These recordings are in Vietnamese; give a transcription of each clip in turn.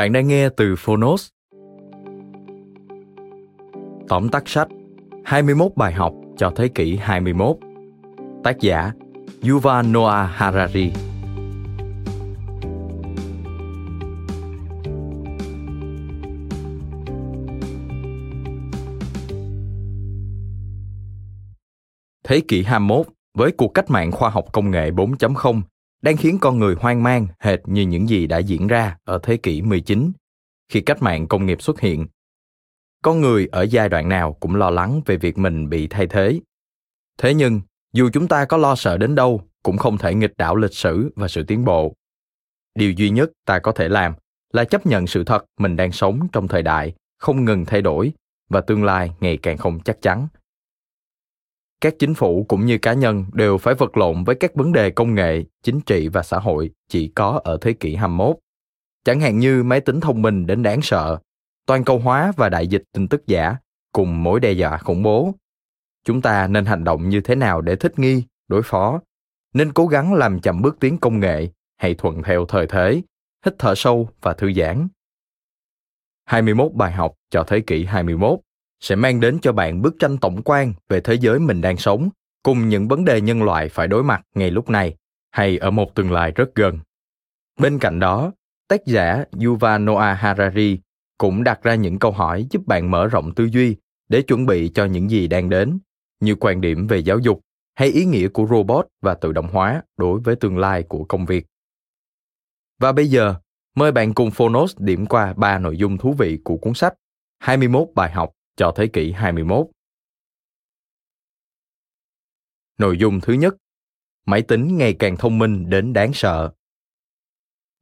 Bạn đang nghe từ Phonos. Tóm tắt sách 21 bài học cho thế kỷ 21 Tác giả, Yuval Noah Harari Thế kỷ 21 với cuộc cách mạng khoa học công nghệ 4.0 đang khiến con người hoang mang hệt như những gì đã diễn ra ở thế kỷ 19 khi cách mạng công nghiệp xuất hiện. Con người ở giai đoạn nào cũng lo lắng về việc mình bị thay thế. Thế nhưng, dù chúng ta có lo sợ đến đâu, cũng không thể nghịch đảo lịch sử và sự tiến bộ. Điều duy nhất ta có thể làm là chấp nhận sự thật mình đang sống trong thời đại không ngừng thay đổi và tương lai ngày càng không chắc chắn các chính phủ cũng như cá nhân đều phải vật lộn với các vấn đề công nghệ, chính trị và xã hội chỉ có ở thế kỷ 21. Chẳng hạn như máy tính thông minh đến đáng sợ, toàn cầu hóa và đại dịch tin tức giả cùng mối đe dọa khủng bố. Chúng ta nên hành động như thế nào để thích nghi, đối phó? Nên cố gắng làm chậm bước tiến công nghệ hay thuận theo thời thế, hít thở sâu và thư giãn. 21 bài học cho thế kỷ 21 sẽ mang đến cho bạn bức tranh tổng quan về thế giới mình đang sống cùng những vấn đề nhân loại phải đối mặt ngay lúc này hay ở một tương lai rất gần. Bên cạnh đó, tác giả Yuval Noah Harari cũng đặt ra những câu hỏi giúp bạn mở rộng tư duy để chuẩn bị cho những gì đang đến, như quan điểm về giáo dục hay ý nghĩa của robot và tự động hóa đối với tương lai của công việc. Và bây giờ, mời bạn cùng Phonos điểm qua ba nội dung thú vị của cuốn sách 21 bài học cho thế kỷ 21. Nội dung thứ nhất, máy tính ngày càng thông minh đến đáng sợ.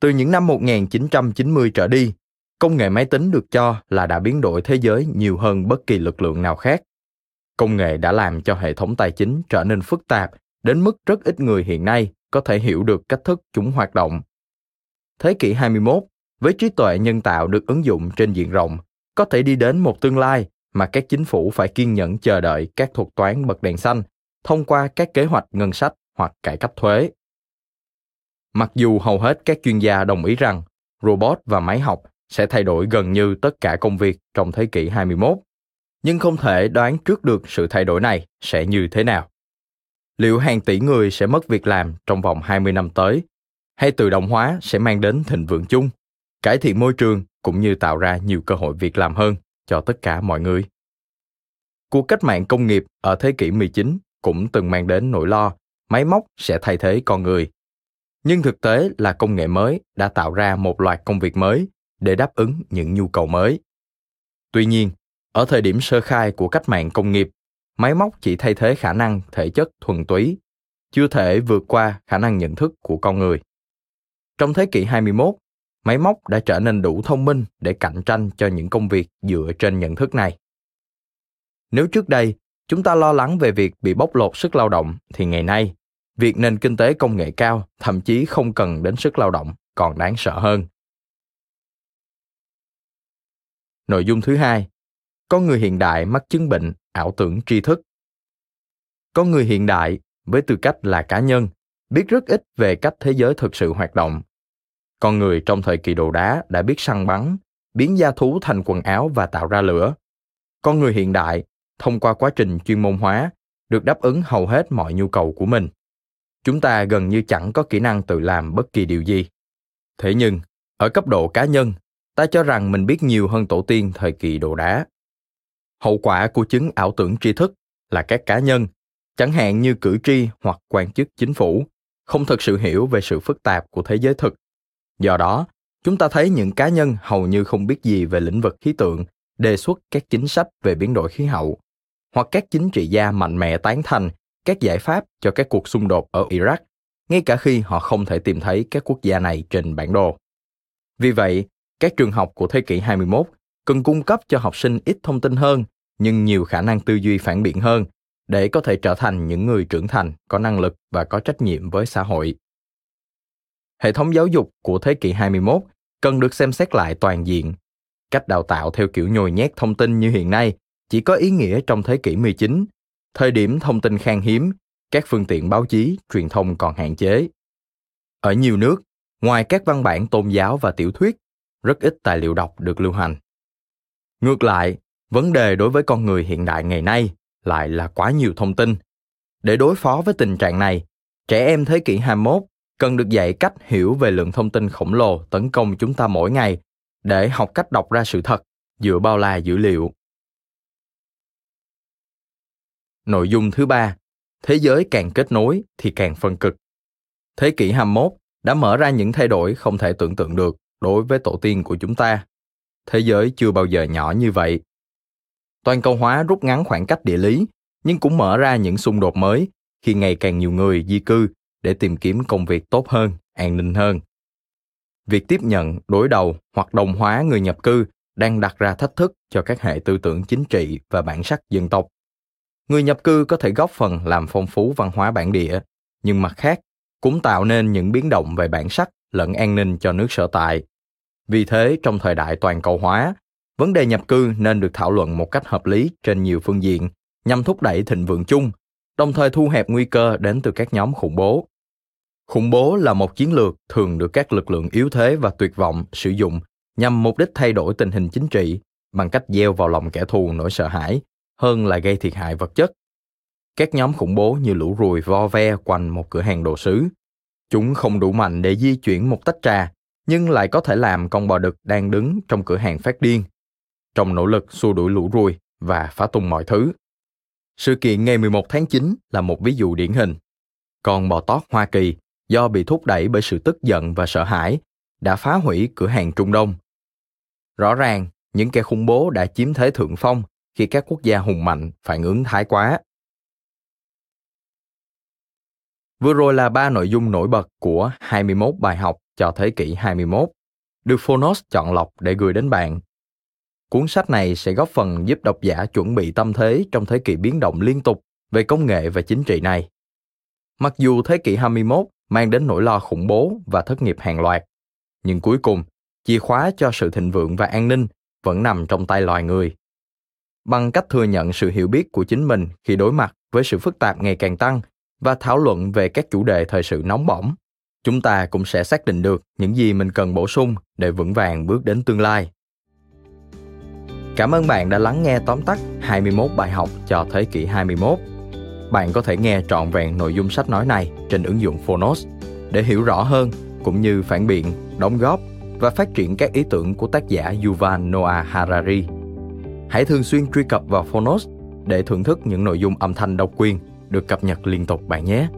Từ những năm 1990 trở đi, công nghệ máy tính được cho là đã biến đổi thế giới nhiều hơn bất kỳ lực lượng nào khác. Công nghệ đã làm cho hệ thống tài chính trở nên phức tạp đến mức rất ít người hiện nay có thể hiểu được cách thức chúng hoạt động. Thế kỷ 21, với trí tuệ nhân tạo được ứng dụng trên diện rộng, có thể đi đến một tương lai mà các chính phủ phải kiên nhẫn chờ đợi các thuật toán bật đèn xanh thông qua các kế hoạch ngân sách hoặc cải cách thuế. Mặc dù hầu hết các chuyên gia đồng ý rằng robot và máy học sẽ thay đổi gần như tất cả công việc trong thế kỷ 21, nhưng không thể đoán trước được sự thay đổi này sẽ như thế nào. Liệu hàng tỷ người sẽ mất việc làm trong vòng 20 năm tới, hay tự động hóa sẽ mang đến thịnh vượng chung, cải thiện môi trường cũng như tạo ra nhiều cơ hội việc làm hơn cho tất cả mọi người. Cuộc cách mạng công nghiệp ở thế kỷ 19 cũng từng mang đến nỗi lo máy móc sẽ thay thế con người. Nhưng thực tế là công nghệ mới đã tạo ra một loạt công việc mới để đáp ứng những nhu cầu mới. Tuy nhiên, ở thời điểm sơ khai của cách mạng công nghiệp, máy móc chỉ thay thế khả năng thể chất thuần túy, chưa thể vượt qua khả năng nhận thức của con người. Trong thế kỷ 21, máy móc đã trở nên đủ thông minh để cạnh tranh cho những công việc dựa trên nhận thức này. Nếu trước đây, chúng ta lo lắng về việc bị bóc lột sức lao động, thì ngày nay, việc nền kinh tế công nghệ cao thậm chí không cần đến sức lao động còn đáng sợ hơn. Nội dung thứ hai, con người hiện đại mắc chứng bệnh ảo tưởng tri thức. Con người hiện đại với tư cách là cá nhân, biết rất ít về cách thế giới thực sự hoạt động con người trong thời kỳ đồ đá đã biết săn bắn, biến da thú thành quần áo và tạo ra lửa. Con người hiện đại, thông qua quá trình chuyên môn hóa, được đáp ứng hầu hết mọi nhu cầu của mình. Chúng ta gần như chẳng có kỹ năng tự làm bất kỳ điều gì. Thế nhưng, ở cấp độ cá nhân, ta cho rằng mình biết nhiều hơn tổ tiên thời kỳ đồ đá. Hậu quả của chứng ảo tưởng tri thức là các cá nhân, chẳng hạn như cử tri hoặc quan chức chính phủ, không thực sự hiểu về sự phức tạp của thế giới thực. Do đó, chúng ta thấy những cá nhân hầu như không biết gì về lĩnh vực khí tượng, đề xuất các chính sách về biến đổi khí hậu, hoặc các chính trị gia mạnh mẽ tán thành các giải pháp cho các cuộc xung đột ở Iraq, ngay cả khi họ không thể tìm thấy các quốc gia này trên bản đồ. Vì vậy, các trường học của thế kỷ 21 cần cung cấp cho học sinh ít thông tin hơn nhưng nhiều khả năng tư duy phản biện hơn để có thể trở thành những người trưởng thành có năng lực và có trách nhiệm với xã hội. Hệ thống giáo dục của thế kỷ 21 cần được xem xét lại toàn diện. Cách đào tạo theo kiểu nhồi nhét thông tin như hiện nay chỉ có ý nghĩa trong thế kỷ 19, thời điểm thông tin khan hiếm, các phương tiện báo chí, truyền thông còn hạn chế. Ở nhiều nước, ngoài các văn bản tôn giáo và tiểu thuyết, rất ít tài liệu đọc được lưu hành. Ngược lại, vấn đề đối với con người hiện đại ngày nay lại là quá nhiều thông tin. Để đối phó với tình trạng này, trẻ em thế kỷ 21 cần được dạy cách hiểu về lượng thông tin khổng lồ tấn công chúng ta mỗi ngày để học cách đọc ra sự thật dựa bao la dữ liệu. Nội dung thứ ba, thế giới càng kết nối thì càng phân cực. Thế kỷ 21 đã mở ra những thay đổi không thể tưởng tượng được đối với tổ tiên của chúng ta. Thế giới chưa bao giờ nhỏ như vậy. Toàn cầu hóa rút ngắn khoảng cách địa lý, nhưng cũng mở ra những xung đột mới khi ngày càng nhiều người di cư để tìm kiếm công việc tốt hơn, an ninh hơn. Việc tiếp nhận, đối đầu hoặc đồng hóa người nhập cư đang đặt ra thách thức cho các hệ tư tưởng chính trị và bản sắc dân tộc. Người nhập cư có thể góp phần làm phong phú văn hóa bản địa, nhưng mặt khác cũng tạo nên những biến động về bản sắc lẫn an ninh cho nước sở tại. Vì thế, trong thời đại toàn cầu hóa, vấn đề nhập cư nên được thảo luận một cách hợp lý trên nhiều phương diện nhằm thúc đẩy thịnh vượng chung đồng thời thu hẹp nguy cơ đến từ các nhóm khủng bố. Khủng bố là một chiến lược thường được các lực lượng yếu thế và tuyệt vọng sử dụng nhằm mục đích thay đổi tình hình chính trị bằng cách gieo vào lòng kẻ thù nỗi sợ hãi hơn là gây thiệt hại vật chất. Các nhóm khủng bố như lũ ruồi vo ve quanh một cửa hàng đồ sứ. Chúng không đủ mạnh để di chuyển một tách trà, nhưng lại có thể làm con bò đực đang đứng trong cửa hàng phát điên. Trong nỗ lực xua đuổi lũ ruồi và phá tung mọi thứ. Sự kiện ngày 11 tháng 9 là một ví dụ điển hình. Con bò tót Hoa Kỳ do bị thúc đẩy bởi sự tức giận và sợ hãi đã phá hủy cửa hàng Trung Đông. Rõ ràng, những kẻ khủng bố đã chiếm thế thượng phong khi các quốc gia hùng mạnh phản ứng thái quá. Vừa rồi là ba nội dung nổi bật của 21 bài học cho thế kỷ 21, được Phonos chọn lọc để gửi đến bạn Cuốn sách này sẽ góp phần giúp độc giả chuẩn bị tâm thế trong thế kỷ biến động liên tục về công nghệ và chính trị này. Mặc dù thế kỷ 21 mang đến nỗi lo khủng bố và thất nghiệp hàng loạt, nhưng cuối cùng, chìa khóa cho sự thịnh vượng và an ninh vẫn nằm trong tay loài người. Bằng cách thừa nhận sự hiểu biết của chính mình khi đối mặt với sự phức tạp ngày càng tăng và thảo luận về các chủ đề thời sự nóng bỏng, chúng ta cũng sẽ xác định được những gì mình cần bổ sung để vững vàng bước đến tương lai. Cảm ơn bạn đã lắng nghe tóm tắt 21 bài học cho thế kỷ 21. Bạn có thể nghe trọn vẹn nội dung sách nói này trên ứng dụng Phonos để hiểu rõ hơn cũng như phản biện, đóng góp và phát triển các ý tưởng của tác giả Yuval Noah Harari. Hãy thường xuyên truy cập vào Phonos để thưởng thức những nội dung âm thanh độc quyền được cập nhật liên tục bạn nhé.